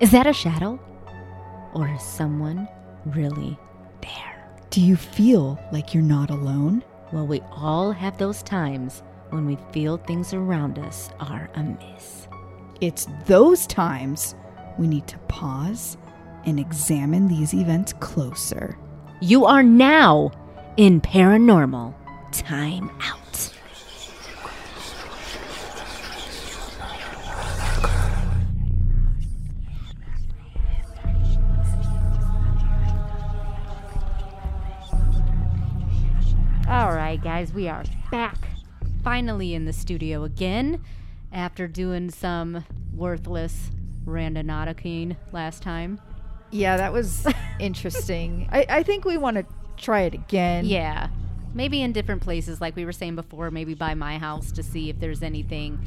Is that a shadow? Or is someone really there? Do you feel like you're not alone? Well, we all have those times when we feel things around us are amiss. It's those times we need to pause and examine these events closer. You are now in paranormal time out. Guys, we are back finally in the studio again after doing some worthless randonauticing last time. Yeah, that was interesting. I, I think we want to try it again. Yeah. Maybe in different places, like we were saying before, maybe by my house to see if there's anything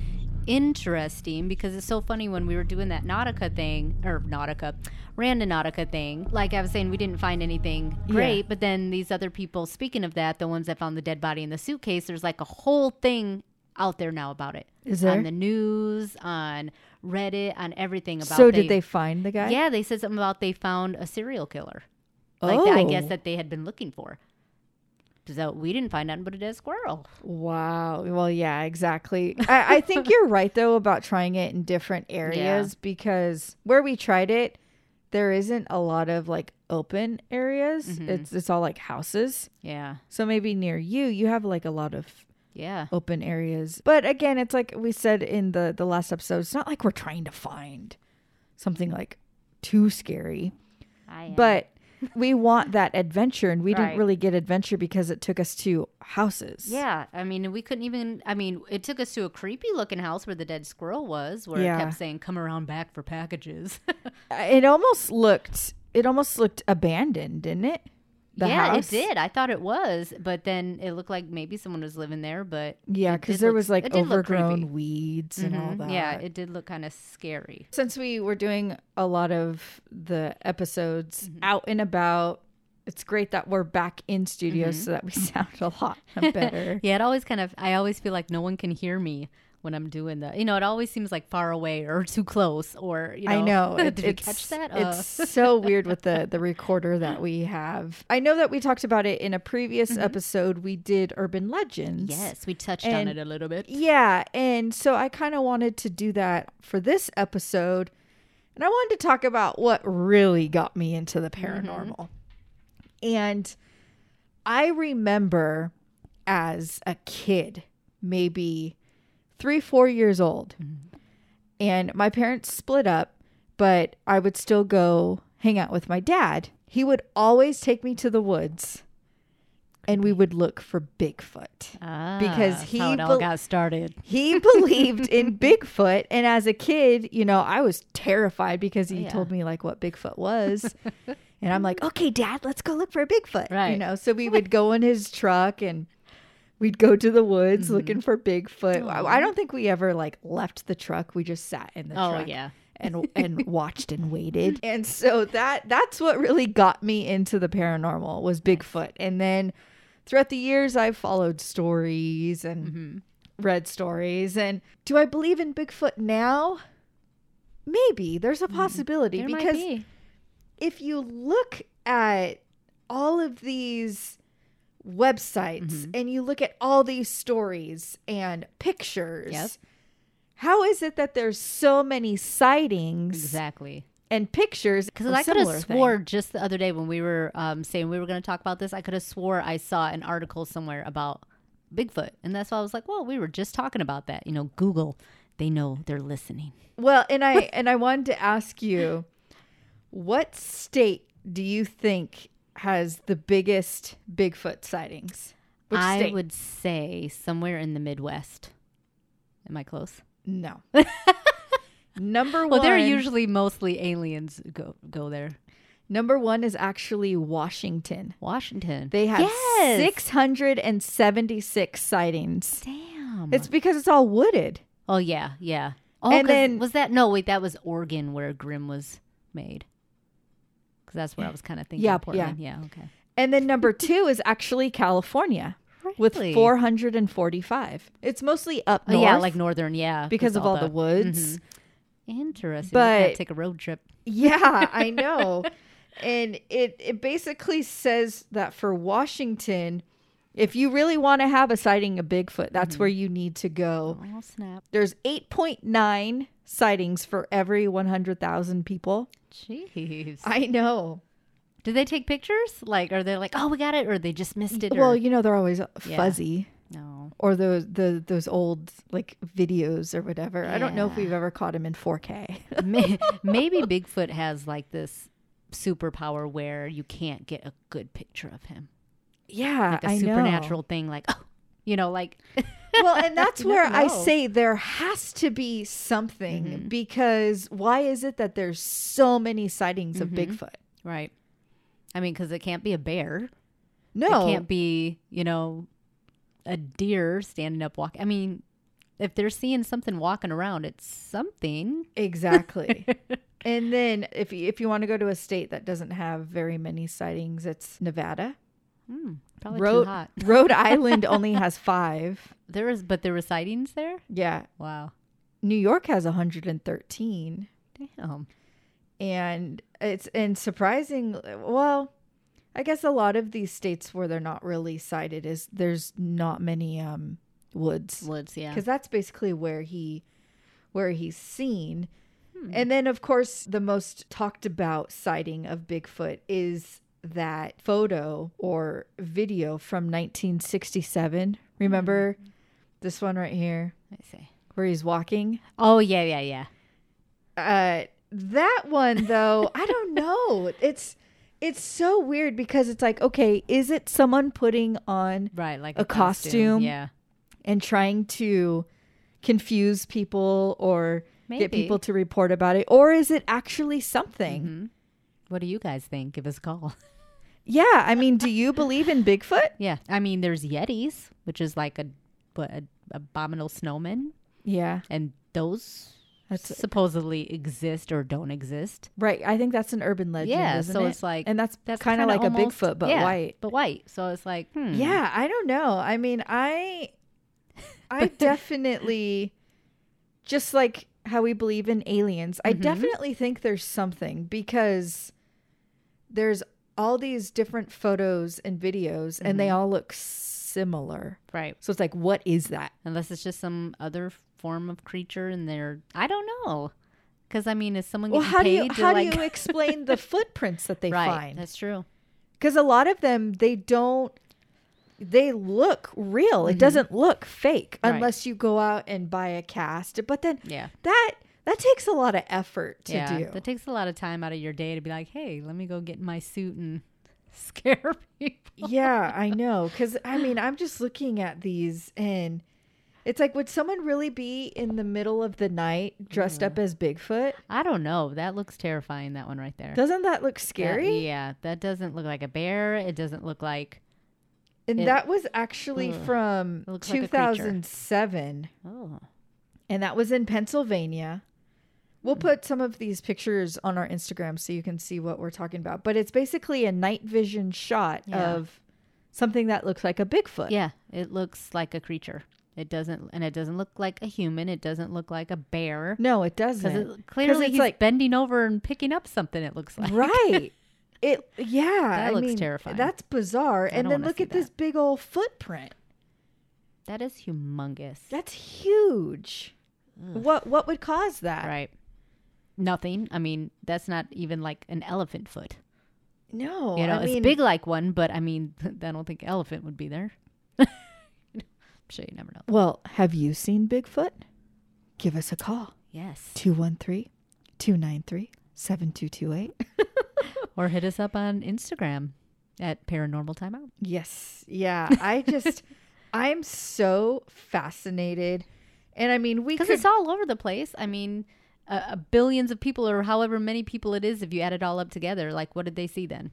interesting because it's so funny when we were doing that Nautica thing, or Nautica, Randonautica thing. Like I was saying, we didn't find anything great, Yeah. but then these other people, speaking of that, the ones that found the dead body in the suitcase, there's like a whole thing out there now about it. Is there? On the news, on Reddit, on everything about it? so did they find the guy? Yeah, they said something about they found a serial killer. Like that, I guess Oh. that they had been looking for. So we didn't find nothing but a dead squirrel. Wow. Well, yeah, exactly. I, I think you're right though about trying it in different areas because where we tried it, there isn't a lot of like open areas. Mhm. It's it's all like houses. Yeah, So maybe near you, you have like a lot of yeah. open areas. But again, it's like we said in the the last episode. It's not like we're trying to find something like too scary, I am. but we want that adventure, and we Right. didn't really get adventure because it took us to houses. yeah, I mean, we couldn't even. I mean, it took us to a creepy looking house where the dead squirrel was, where Yeah. it kept saying, "Come around back for packages." Uh, it almost looked it almost looked abandoned, didn't it? The yeah, house? it did. I thought it was, but then it looked like maybe someone was living there. But Yeah, because there look- was like it did look creepy. overgrown weeds and all Mhm. that. Yeah, it did look kind of scary. Since we were doing a lot of the episodes Mm-hmm. out and about, it's great that we're back in studio Mm-hmm. so that we sound a lot better. Yeah, it always kind of. I always feel like no one can hear me when I'm doing the. You know, it always seems like far away or too close or you know. I know. Did you catch that? Uh, It's so weird with the the recorder that we have. I know that we talked about it in a previous episode. We did urban legends. Mm-hmm. yes, we touched on it a little bit. Yeah, and so I kind of wanted to do that for this episode. And I wanted to talk about what really got me into the paranormal. And I remember as a kid, maybe three, four years old, and my parents split up, but I would still go hang out with my dad. He would always take me to the woods and we would look for Bigfoot. Ah, because he how it all got started. He believed in Bigfoot. And as a kid, you know, I was terrified because he Yeah. told me like what Bigfoot was. and I'm like, okay, dad, let's go look for a Bigfoot. right? You know, so we would go in his truck and we'd go to the woods Mm-hmm. looking for Bigfoot. I I don't think we ever like left the truck. We just sat in the Oh truck yeah. and and watched and waited. And so that that's what really got me into the paranormal was Bigfoot. And then throughout the years I've followed stories and Mm-hmm. read stories and do I believe in Bigfoot now? Maybe there's a possibility Mm-hmm. There because be. if you look at all of these websites Mm-hmm. and you look at all these stories and pictures Yep. how is it that there's so many sightings Exactly. and pictures Because I could have thing? swore just the other day when we were um, saying we were going to talk about this, I could have swore I saw an article somewhere about Bigfoot, and that's why I was like, "Well, we were just talking about that." You know, Google, they know they're listening. well and i and i wanted to ask you what state do you think has the biggest bigfoot sightings Which I state? would say somewhere in the Midwest. Am I close? no number one. Well, they're usually mostly aliens go go there. number one is actually washington Washington. They have Yes! 676 sightings. Damn. It's because it's all wooded. oh yeah, yeah. Oh, And then- was that no? Wait, that was Oregon where Grimm was made. Because that's where I was kind of thinking. Yeah, Portland. Yeah. Okay. And then number two is actually California with 445. It's mostly up Oh, yeah, like northern. Yeah, because of all the Mhm. woods. Interesting. But- take a road trip. Yeah, I know. and it it basically says that for Washington, if you really want to have a sighting of Bigfoot, that's where you need to go. Oh snap! There's 8.9 sightings for every 100,000 people. Jeez. I know. Do they take pictures? Like, are they like, oh, we got it, or they just missed it? Or... Well, you know they're always Yeah. fuzzy. no. Or those the those old like videos or whatever. I don't know if we've ever caught him in 4K. Maybe Bigfoot has like this superpower where you can't get a good picture of him, yeah, like a I know. supernatural thing. Like, oh, you know, like well, and that's where I say there has to be something Mhm. because why is it that there's so many sightings of Mhm. Bigfoot? right. I mean, because it can't be a bear. No, It can't be, you know, a deer standing up walking. I mean, if they're seeing something walking around, it's something. exactly. and then if if you want to go to a state that doesn't have very many sightings, it's Nevada. Hmm, probably Rhode, too hot. Rhode Island only has five. There was, but there were sightings there. Yeah, Wow. New York has 113. Damn. and it's and surprising well i guess a lot of these states where they're not really sighted is there's not many um woods Woods, yeah. because that's basically where he where he's seen Hmm. and then of course the most talked about sighting of bigfoot is that photo or video from 1967 remember Hmm. this one right here I see. where he's walking Oh yeah, yeah, yeah. uh that one though i don't know it's it's so weird because it's like okay is it someone putting on Right, like A costume. Yeah, and trying to confuse people or maybe. get people to report about it or is it actually something Mhm. What do you guys think? Give us a call. yeah i mean do you believe in bigfoot yeah, I mean, there's yetis, which is like a what a abominable snowman, yeah and those that's supposedly exist or don't exist. right i think that's an urban legend yeah, so it? it's like and that's that's kind of like almost- a bigfoot but yeah, white but white. So it's like, hmm. Yeah, I don't know. I mean, I I definitely just like how we believe in aliens. I Mhm. definitely think there's something because there's all these different photos and videos and they Mhm. all look similar. right. So it's like what is that? Unless it's just some other form of creature, and they're I don't know. Because I mean, is someone Well, how do you paid how like do you explain the footprints that they right? find? That's true. Cuz a lot of them they don't they look real. It Mhm. doesn't look fake Right. unless you go out and buy a cast. But then Yeah. that that takes a lot of effort to yeah, do. that takes a lot of time out of your day to be like, hey, let me go get my suit and scare people. yeah, I know. Because I mean, I'm just looking at these, and it's like, would someone really be in the middle of the night dressed Mm. up as Bigfoot? I don't know. That looks terrifying. That one right there. Doesn't that look That- scary? yeah, that doesn't look like a bear. It doesn't look like. and it- that was actually Ugh. from It looks like 2007, Oh, and that was in Pennsylvania. We'll put some of these pictures on our Instagram so you can see what we're talking about. But it's basically a night vision shot Yeah. of something that looks like a Bigfoot. yeah. It looks like a creature. It doesn't, and it doesn't look like a human. It doesn't look like a bear. No, it doesn't. it, clearly he's like- bending over and picking up something. It looks like right it yeah That I looks mean, terrifying. that's bizarre and then look at this big old footprint that is humongous. that's huge Ugh. what what would cause that Right. Nothing. I mean, that's not even like an elephant foot. no you know, I it's mean, big like one, but I mean, I don't think elephant would be there. I'm sure you never know. well have you seen bigfoot give us a call Yes. 213-293-7228 Or hit us up on Instagram at Paranormal Timeout. yes yeah i just i'm so fascinated and i mean we Because it's all over the place. I mean, uh, billions of people, or however many people it is, if you add it all up together, like what did they see then?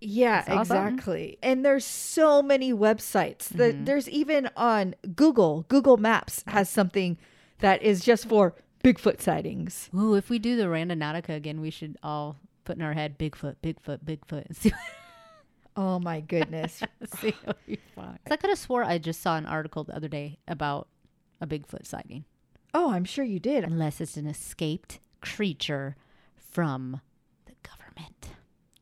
Yeah, Saw something. exactly. And there's so many websites that Mhm. there's even on Google. Google Maps has something that is just for Bigfoot sightings. Ooh, if we do the Randonautica again, we should all put in our head Bigfoot, Bigfoot, Bigfoot, and see, Oh my goodness. see what we find. I could have swore I just saw an article the other day about a Bigfoot sighting. Oh, I'm sure you did. Unless it's an escaped creature from the government.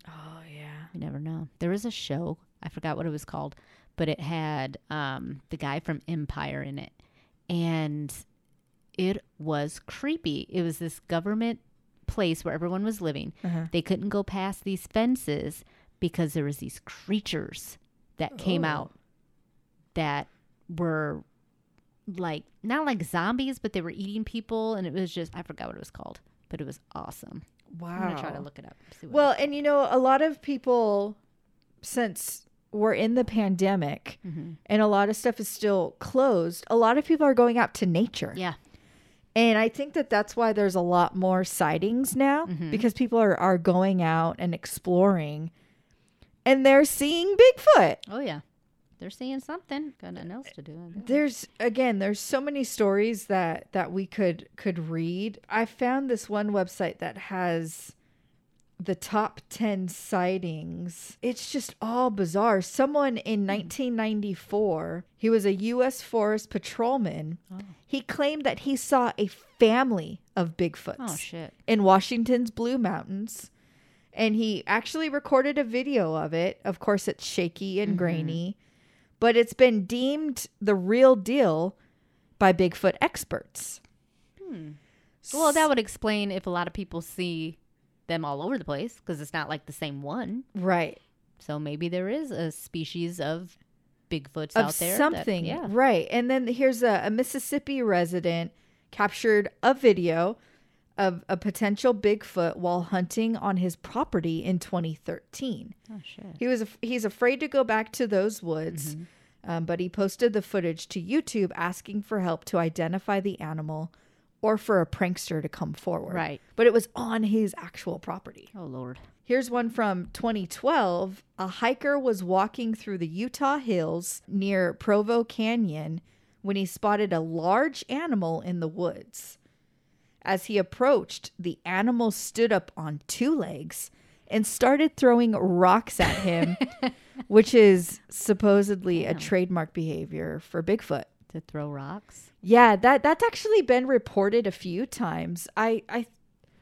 Oh yeah. You never know. There was a show, I forgot what it was called, but it had um, the guy from Empire in it. And it was creepy. It was this government place where everyone was living. Uh-huh. They couldn't go past these fences because there was these creatures that came Oh. out that were like not like zombies, but they were eating people, and it was just I forgot what it was called, but it was awesome. Wow. I'm gonna try to look it up. See what Well, and you know, a lot of people, since we're in the pandemic Mhm. and a lot of stuff is still closed, a lot of people are going out to nature. yeah, And I think that that's why there's a lot more sightings now Mhm. because people are, are going out and exploring and they're seeing Bigfoot. oh yeah, they're seeing something. Got nothing else to do. There's again, there's so many stories that that we could could read. I found this one website that has the top 10 sightings. It's just all bizarre. Someone in 1994, he was a US Forest patrolman. Oh. He claimed that he saw a family of Bigfoots Oh shit. in Washington's Blue Mountains. And he actually recorded a video of it. Of course, it's shaky and Mhm. grainy, but it's been deemed the real deal by Bigfoot experts. Hmm. Well, that would explain if a lot of people see them all over the place because it's not like the same one. right So maybe there is a species of Bigfoots of out there. that- something, yeah. right? And then here's a, a Mississippi resident captured a video of a potential Bigfoot while hunting on his property in 2013. Oh shit. He was af- he's afraid to go back to those woods, Mm-hmm. um, but he posted the footage to YouTube asking for help to identify the animal or for a prankster to come forward. Right. But it was on his actual property. Oh lord. Here's one from 2012. A hiker was walking through the Utah hills near Provo Canyon when he spotted a large animal in the woods. As he approached, the animal stood up on two legs and started throwing rocks at him, which is supposedly a trademark behavior for Bigfoot. To throw rocks. Yeah, that that's actually been reported a few times. I I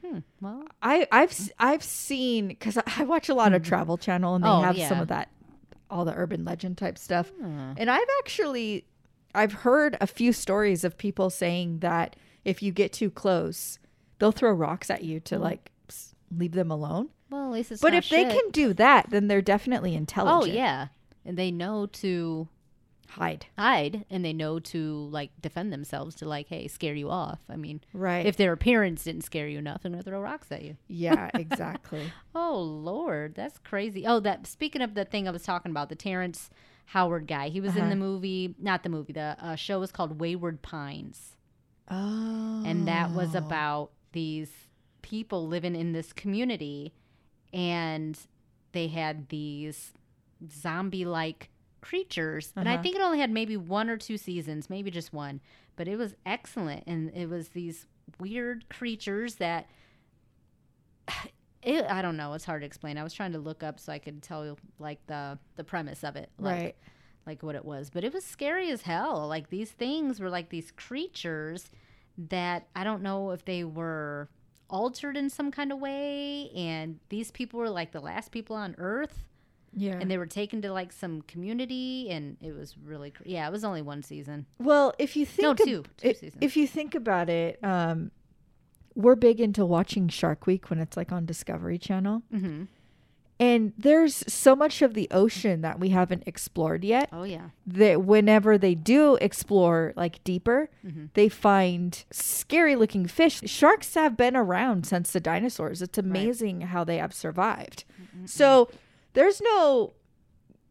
Hmm. Well. I I've I've seen because I watch a lot of Travel Channel and they Oh, have some of that, all the urban legend type stuff. hmm. And I've actually I've heard a few stories of people saying that if you get too close, they'll throw rocks at you to Mm. like leave them alone. Well, at least it's. But if they can do that, then they're definitely intelligent. Oh yeah, and they know to hide hide, and they know to like defend themselves to like, hey, scare you off. I mean, right. if their appearance didn't scare you enough, they're gonna throw rocks at you. yeah, exactly. Oh Lord, that's crazy. Oh, that speaking of the thing I was talking about, the Terrence Howard guy. He was in Uh-huh. the movie, not the movie. The uh, show was called Wayward Pines, oh, and that was about these people living in this community, and they had these zombie-like creatures. And I Uh-huh. think it only had maybe one or two seasons, maybe just one, but it was excellent. And it was these weird creatures that it, I don't know. It's hard to explain. I was trying to look up so I could tell you like the the premise of it, like, right. Like what it was, but it was scary as hell. Like these things were like these creatures that I don't know if they were altered in some kind of way, and these people were like the last people on Earth, Yeah. and they were taken to like some community, and it was really cr- yeah. It was only one season. Well, if you think No, ab- two. Two seasons. if you think about it, um, we're big into watching Shark Week when it's like on Discovery Channel, Mm-hmm. And there's so much of the ocean that we haven't explored yet. Oh yeah. That whenever they do explore like deeper, Mhm. they find scary looking fish. Sharks have been around since the dinosaurs. It's amazing how they have survived. So there's no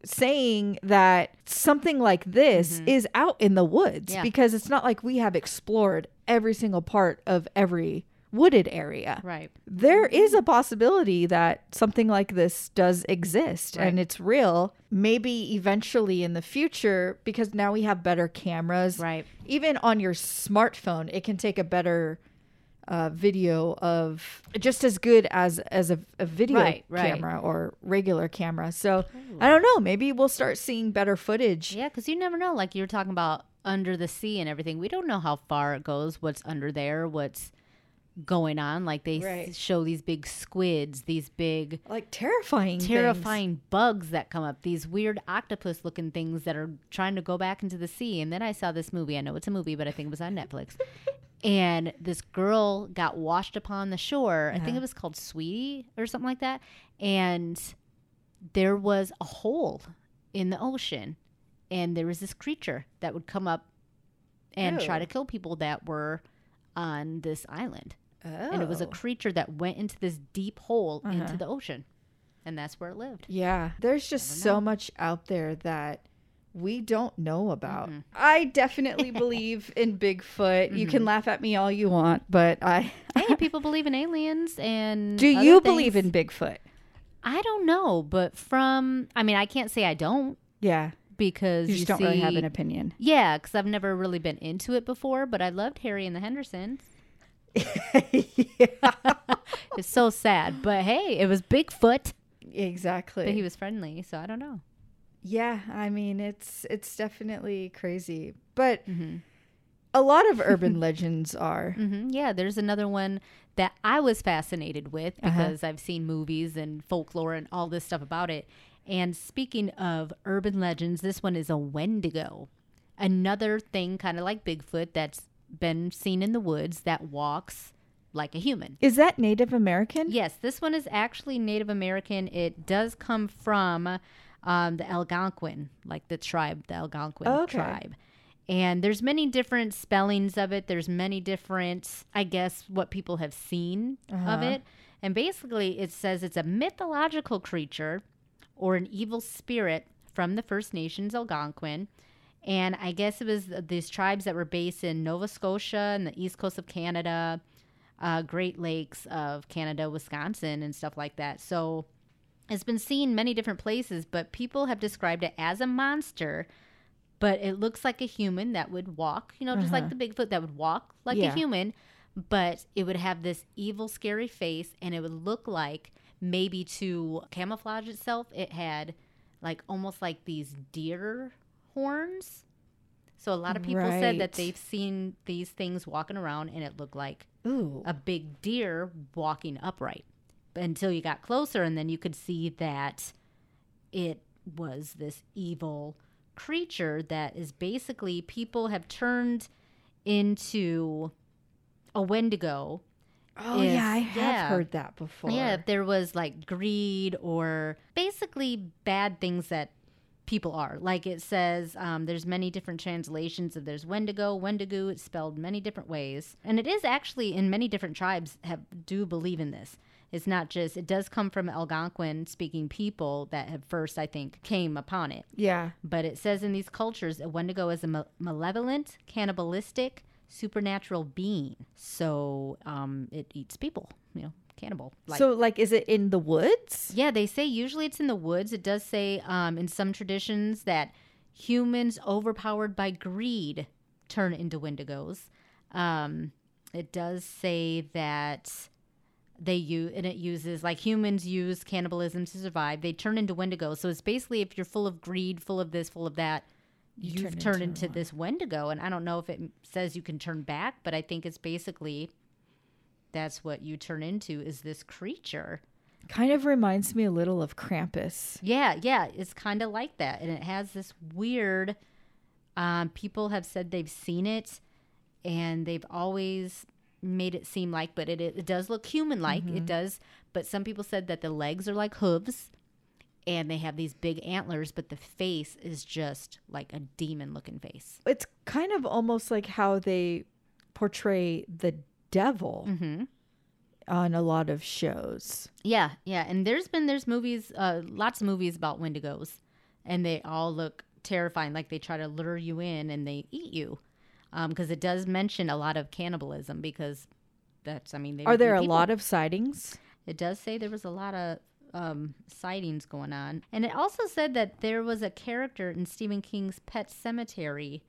saying that something like this Mhm. is out in the woods Yeah. because it's not like we have explored every single part of every wooded area. Right. There is a possibility that something like this does exist and it's real. Maybe eventually in the future, because now we have better cameras. Right. Even on your smartphone, it can take a better uh, video of just as good as as a, a video Right, right. camera or regular camera. So I don't know. Maybe we'll start seeing better footage. Yeah, because you never know. Like you were talking about under the sea and everything. We don't know how far it goes. What's under there? What's going on. Like they s- show these big squids, these big Like terrifying. things. terrifying bugs that come up, these weird octopus looking things that are trying to go back into the sea. And then I saw this movie. I know it's a movie, but I think it was on Netflix. and this girl got washed upon the shore. I think Uh-huh. it was called Sweetie or something like that. And there was a hole in the ocean. And there was this creature that would come up and try to kill people that were on this island. Oh. And it was a creature that went into this deep hole Uh-huh. into the ocean. And that's where it lived. Yeah, there's just so much out there that we don't know about. Mhm. I definitely believe in Bigfoot. You Mm-hmm. can laugh at me all you want, but I hey, people believe in aliens and do you believe in Bigfoot? I don't know, but from I mean, I can't say I don't Yeah, because you you, don't see, really have an opinion. Yeah, because I've never really been into it before, but I loved Harry and the Hendersons. yeah, It's so sad, but hey, it was Bigfoot, exactly. but he was friendly, so I don't know. yeah, I mean it's it's definitely crazy, but hmm a lot of urban legends are. hmm Yeah, there's another one that I was fascinated with Uh-huh. because I've seen movies and folklore and all this stuff about it. And speaking of urban legends, this one is a Wendigo. Another thing, kind of like Bigfoot, that's been seen in the woods that walks like a human. Is that Native American? Yes, this one is actually Native American. It does come from um, the Algonquin, like the tribe, the Algonquin Okay. tribe. And there's many different spellings of it. There's many different, I guess, what people have seen of Uh-huh. it. And basically, it says it's a mythological creature or an evil spirit from the First Nations Algonquin. And I guess it was these tribes that were based in Nova Scotia and the east coast of Canada, uh, Great Lakes of Canada, Wisconsin, and stuff like that. So it's been seen many different places, but people have described it as a monster. But it looks like a human that would walk, you know, just like Uh-huh. the Bigfoot that would walk like Yeah. a human, but it would have this evil, scary face, and it would look like maybe to camouflage itself, it had like almost like these deer horns. So a lot of people said that they've seen these things walking around, and it looked like Ooh. a big deer walking upright But until you got closer and then you could see that it was this evil creature that is basically people have turned into a wendigo Oh if- yeah, I have yeah. heard that before. yeah, if there was like greed or basically bad things that people are. Like it says, um, there's many different translations of there's Wendigo, Wendigo. It's spelled many different ways, and it is actually in many different tribes have do believe in this. It's not just it does come from Algonquin speaking people that have first I think came upon it. Yeah. But it says in these cultures, a Wendigo is a ma- malevolent, cannibalistic, supernatural being. So um, it eats people, you know, cannibal. Like, so like is it in the woods? yeah, they say usually it's in the woods. It does say um, in some traditions that humans overpowered by greed turn into Wendigos. Um, it does say that they use and it uses like humans use cannibalism to survive. They turn into Wendigos. So it's basically if you're full of greed, full of this, full of that, You you've turn turned into into this Wendigo. And I don't know if it says you can turn back, but I think it's basically that's what you turn into is this creature. Kind of reminds me a little of Krampus. Yeah, yeah, it's kind of like that, and it has this weird. Um, people have said they've seen it, and they've always made it seem like, but it it does look human like. It does, but some people said that the legs are like hooves, and they have these big antlers, but the face is just like a demon looking face. It's kind of almost like how they portray the devil Mm-hmm. on a lot of shows. Yeah, yeah, and there's been there's movies, uh, lots of movies about Wendigos, and they all look terrifying. Like they try to lure you in and they eat you, because it does mention a lot of cannibalism. Because that's, I mean, they Are there a lot of sightings? It does say there was a lot of um, sightings going on, and it also said that there was a character in Stephen King's Pet Sematary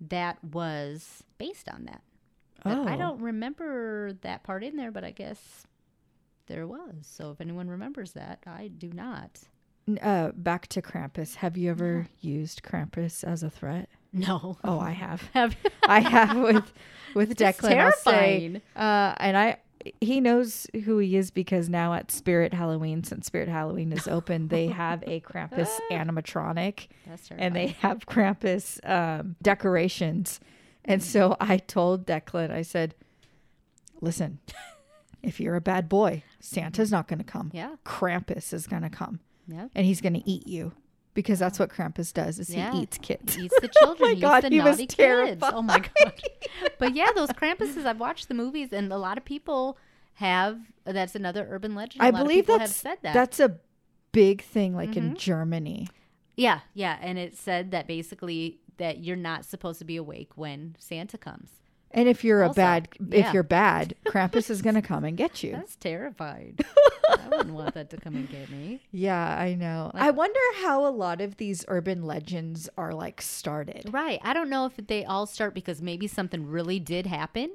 that was based on that. But I Oh. don't remember that part in there, but I guess there was. So if anyone remembers that, I do not. Uh, back to Krampus. Have you ever used Krampus as a threat? No. Oh, I have. Have I have with with It's Declan. I'll say, terrifying. uh, and I he knows who he is because now at Spirit Halloween, since Spirit Halloween is open, they have a Krampus animatronic That's and they have Krampus um, decorations. And so I told Declan, I said, listen, if you're a bad boy, Santa's not going to come. Yeah. Krampus is going to come Yeah. and he's going to eat you because that's what Krampus does is Yeah. he eats kids. He Eats the children. oh my he God, eats the he was naughty kids. Oh my god. But yeah, those Krampuses. I've watched the movies, and a lot of people have. That's another urban legend. I believe people that's have said that. that's a big thing like in Mhm. Germany. yeah, yeah, and it said that basically that you're not supposed to be awake when Santa comes. And if you're a bad yeah. if you're bad, Krampus is going to come and get you. That's terrified. I wouldn't want that to come and get me. Yeah, I know. Like- I wonder how a lot of these urban legends are like started. Right. I don't know if they all start because maybe something really did happen,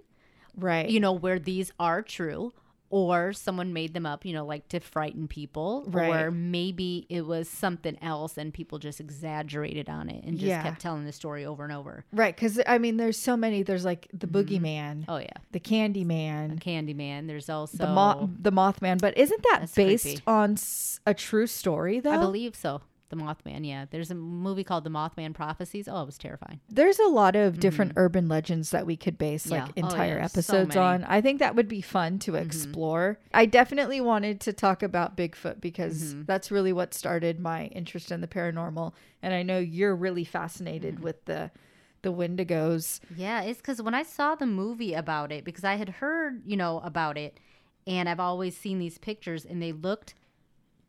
Right. you know, where these are true, or someone made them up, you know, like to frighten people, Right. or maybe it was something else and people just exaggerated on it and just Yeah. kept telling the story over and over. right, cuz I mean there's so many there's like the mm-hmm. boogeyman, Oh yeah, the Candyman, Candyman. There's also the mo- the Mothman, but isn't that That's based creepy. on s- a true story though? I believe so. The Mothman. Yeah, there's a movie called The Mothman Prophecies. Oh, it was terrifying. There's a lot of different urban legends that we could base Mm-hmm. Yeah. like Oh, yeah, entire so episodes on. I think that would be fun to Mm-hmm. explore. I definitely wanted to talk about Bigfoot because Mm-hmm. that's really what started my interest in the paranormal and I know you're really fascinated Mm-hmm. with the the Wendigos. Yeah, it's because when I saw the movie about it, because I had heard, you know, about it, and I've always seen these pictures, and they looked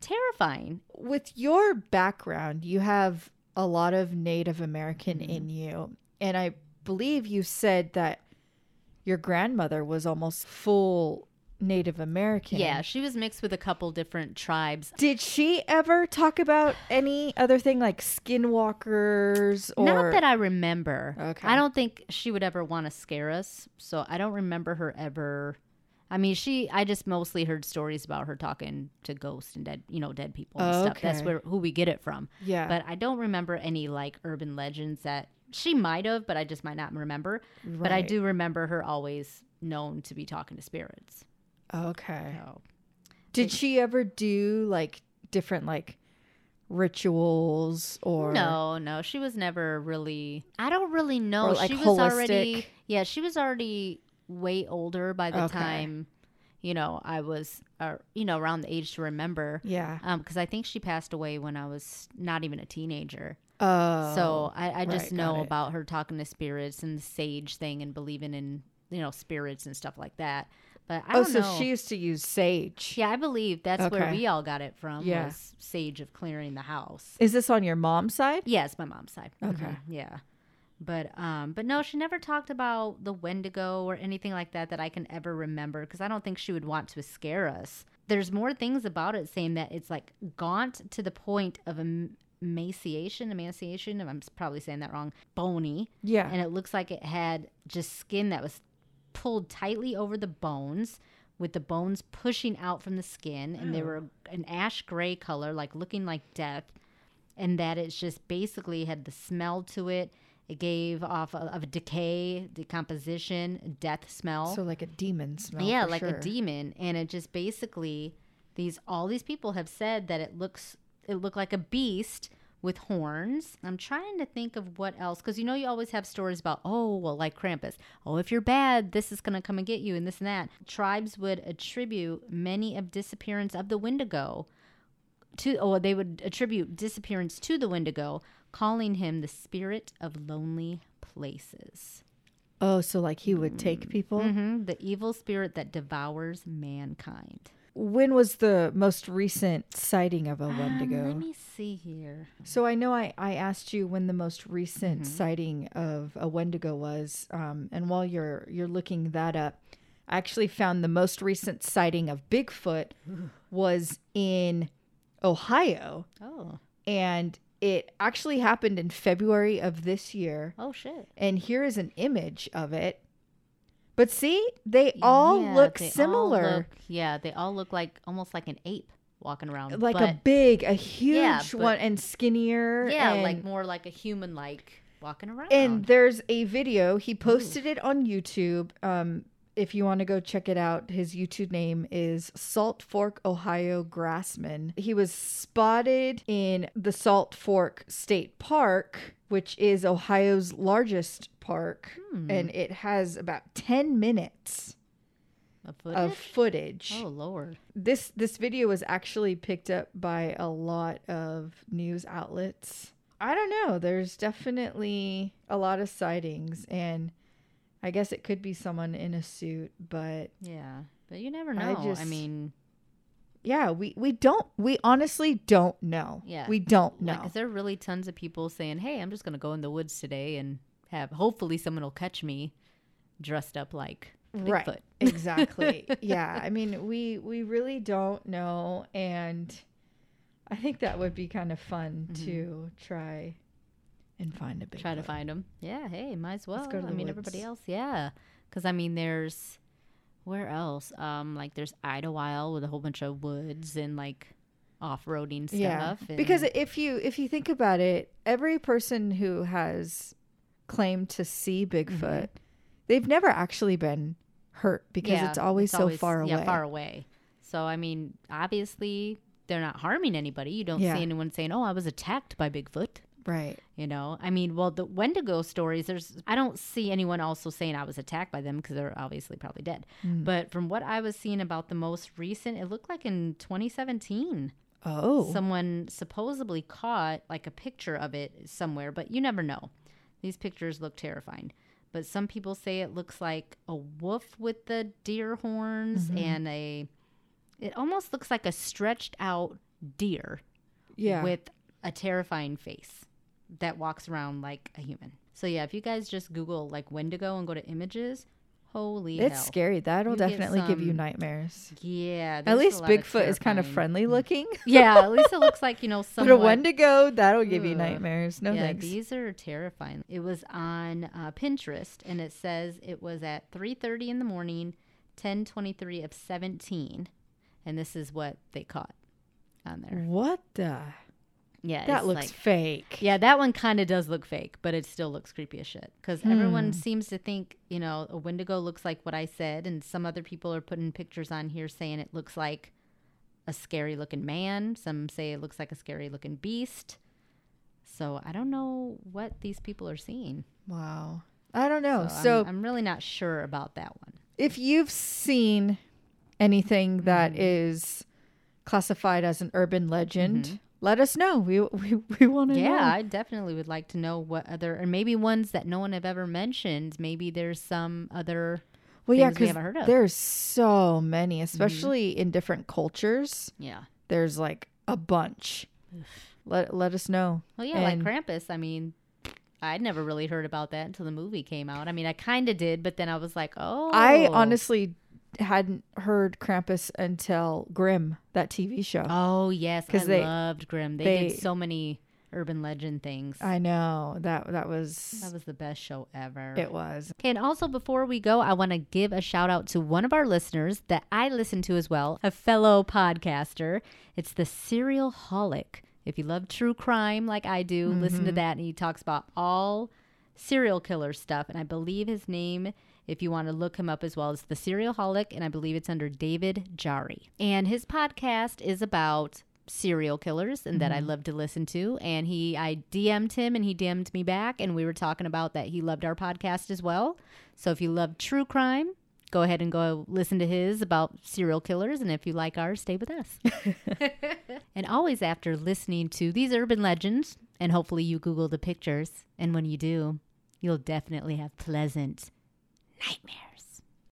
terrifying. With your background, you have a lot of Native American Mm-hmm. in you. And I believe you said that your grandmother was almost full Native American. Yeah, she was mixed with a couple different tribes. Did she ever talk about any other thing like skinwalkers or Not that I remember. Okay. I don't think she would ever want to scare us, so I don't remember her ever. I mean, she. I just mostly heard stories about her talking to ghosts and dead, you know, dead people and stuff. That's where who we get it from. Yeah. But I don't remember any like urban legends that she might have, but I just might not remember. But I do remember her always known to be talking to spirits. okay. So Did she ever do like different like rituals or no, no, she was never really. I don't really know. Like, she was already. Yeah, she was already way older by the Okay. time. You know, I was, uh, you know, around the age to remember. Yeah. Um, because I think she passed away when I was not even a teenager. Oh. So I, I just right, know about her talking to spirits and the sage thing and believing in you know spirits and stuff like that. But I Oh, so know. she used to use sage. yeah, I believe that's where we all got it from. Yeah. Was sage of clearing the house. Is this on your mom's side? Yeah, it's my mom's side. Okay. Mhm, Yeah. But um but no, she never talked about the Wendigo or anything like that that I can ever remember because I don't think she would want to scare us. There's more things about it saying that it's like gaunt to the point of em- emaciation, emaciation, I'm probably saying that wrong, bony, Yeah. and it looks like it had just skin that was pulled tightly over the bones with the bones pushing out from the skin and they were an ash gray color like looking like death and that it's just basically had the smell to it it gave off of, of decay decomposition death smell so like a demon smell. yeah like sure. a demon and it just basically these all these people have said that it looks it looked like a beast with horns i'm trying to think of what else because you know you always have stories about oh well like krampus oh if you're bad this is going to come and get you and this and that tribes would attribute many of disappearance of the wendigo to or they would attribute disappearance to the wendigo calling him the spirit of lonely places Oh, so like he would take people. hmm The evil spirit that devours mankind. When was the most recent sighting of a Um, Wendigo? let me see here. So I know I, I asked you when the most recent Mm-hmm. sighting of a Wendigo was, um, and while you're you're looking that up, I actually found the most recent sighting of Bigfoot was in Ohio, Oh, and it actually happened in February of this year. oh shit! And here is an image of it. But see, they all Yeah, look they all similar. look- yeah, they all look like almost like an ape walking around, like but, a big, a huge Yeah, but- one, and skinnier. yeah, and- like more like a human, like walking around. and there's a video he posted it on youtube um if you want to go check it out, his YouTube name is Salt Fork, Ohio Grassman. He was spotted in the Salt Fork State Park, which is Ohio's largest park, Hmm. and it has about 10 minutes footage? of footage. oh lord. This this video was actually picked up by a lot of news outlets. I don't know. There's definitely a lot of sightings and I guess it could be someone in a suit, but Yeah, but you never know. I, just- I mean, yeah, we we don't we honestly don't know. Yeah. We don't know. is there are really tons of people saying, "Hey, I'm just gonna go in the woods today and have hopefully someone will catch me dressed up like Right. Exactly. yeah. I mean, we we really don't know and I think that would be kind of fun Mhm. to try and find a big Try to find them. Yeah. Hey, might as well. Let's go to I the mean, woods. everybody else. Yeah. Because I mean, there's where else? Um, like there's Idlewild with a whole bunch of woods and like off-roading stuff. Yeah, and- because if you if you think about it, every person who has claimed to see Bigfoot, they've never actually been hurt because Mm-hmm. Yeah, it's always so far away. Yeah, far away. So I mean, obviously they're not harming anybody. You don't Yeah. see anyone saying, "Oh, I was attacked by Bigfoot." Right. You know, I mean, well, the Wendigo stories, there's, I don't see anyone also saying I was attacked by them because they're obviously probably dead. Mm. But from what I was seeing about the most recent, it looked like in 2017, Oh. someone supposedly caught like a picture of it somewhere, but you never know. These pictures look terrifying. But some people say it looks like a wolf with the deer horns Mm-hmm. and a, it almost looks like a stretched out deer yeah. with a terrifying face that walks around like a human. So yeah, if you guys just Google like Wendigo and go to images, holy it's hell. scary. That'll You definitely give you nightmares. Yeah. At least Bigfoot is kind of friendly looking. Yeah, at least it looks like, you know, But a Wendigo, that'll give you nightmares. No yeah, thanks. these are terrifying. It was on uh, Pinterest, and it says it was at 3:30 in the morning, 10:23 of 17, and this is what they caught on there. what the? Yeah, That looks like- fake. Yeah, that one kind of does look fake, but it still looks creepy as shit. Because Hmm. everyone seems to think, you know, a Wendigo looks like what I said, and some other people are putting pictures on here saying it looks like a scary looking man. Some say it looks like a scary looking beast. So I don't know what these people are seeing. Wow. I don't know. So, So, I'm, I'm really not sure about that one. if you've seen anything that Mhm. is classified as an urban legend, Mhm. Let us know. We we, we want to Yeah, know. I definitely would like to know what other, or maybe ones that no one have ever mentioned. Maybe there's some other. Well, yeah, we because haven't heard of. there's so many, mm-hmm. especially in different cultures. Yeah. There's like a bunch. Let let us know. Well, yeah, And- like Krampus. I mean, I'd never really heard about that until the movie came out. I mean, I kind of did, but then I was like, oh. I honestly hadn't heard Krampus until Grimm, that TV show. Oh yes, 'Cause I they- loved Grimm. They, they- did so many urban legend things. I know that that was that was the best show ever. it was. Okay, and also before we go, I want to give a shout out to one of our listeners that I listen to as well, a fellow podcaster. It's the Serial Holic. If you love true crime like I do, listen to Mm-hmm. that. And he talks about all serial killer stuff. And I believe his name, if you want to look him up as well, as the Serial Holic. And I believe it's under David Jari. And his podcast is about serial killers and that I mm-hmm. love to listen to. And he, I DM'd him and he DM'd me back. And we were talking about that he loved our podcast as well. So if you love true crime, go ahead and go listen to his about serial killers. And if you like ours, stay with us. and always after listening to these urban legends, and hopefully you Google the pictures. And when you do, you'll definitely have pleasant nightmares.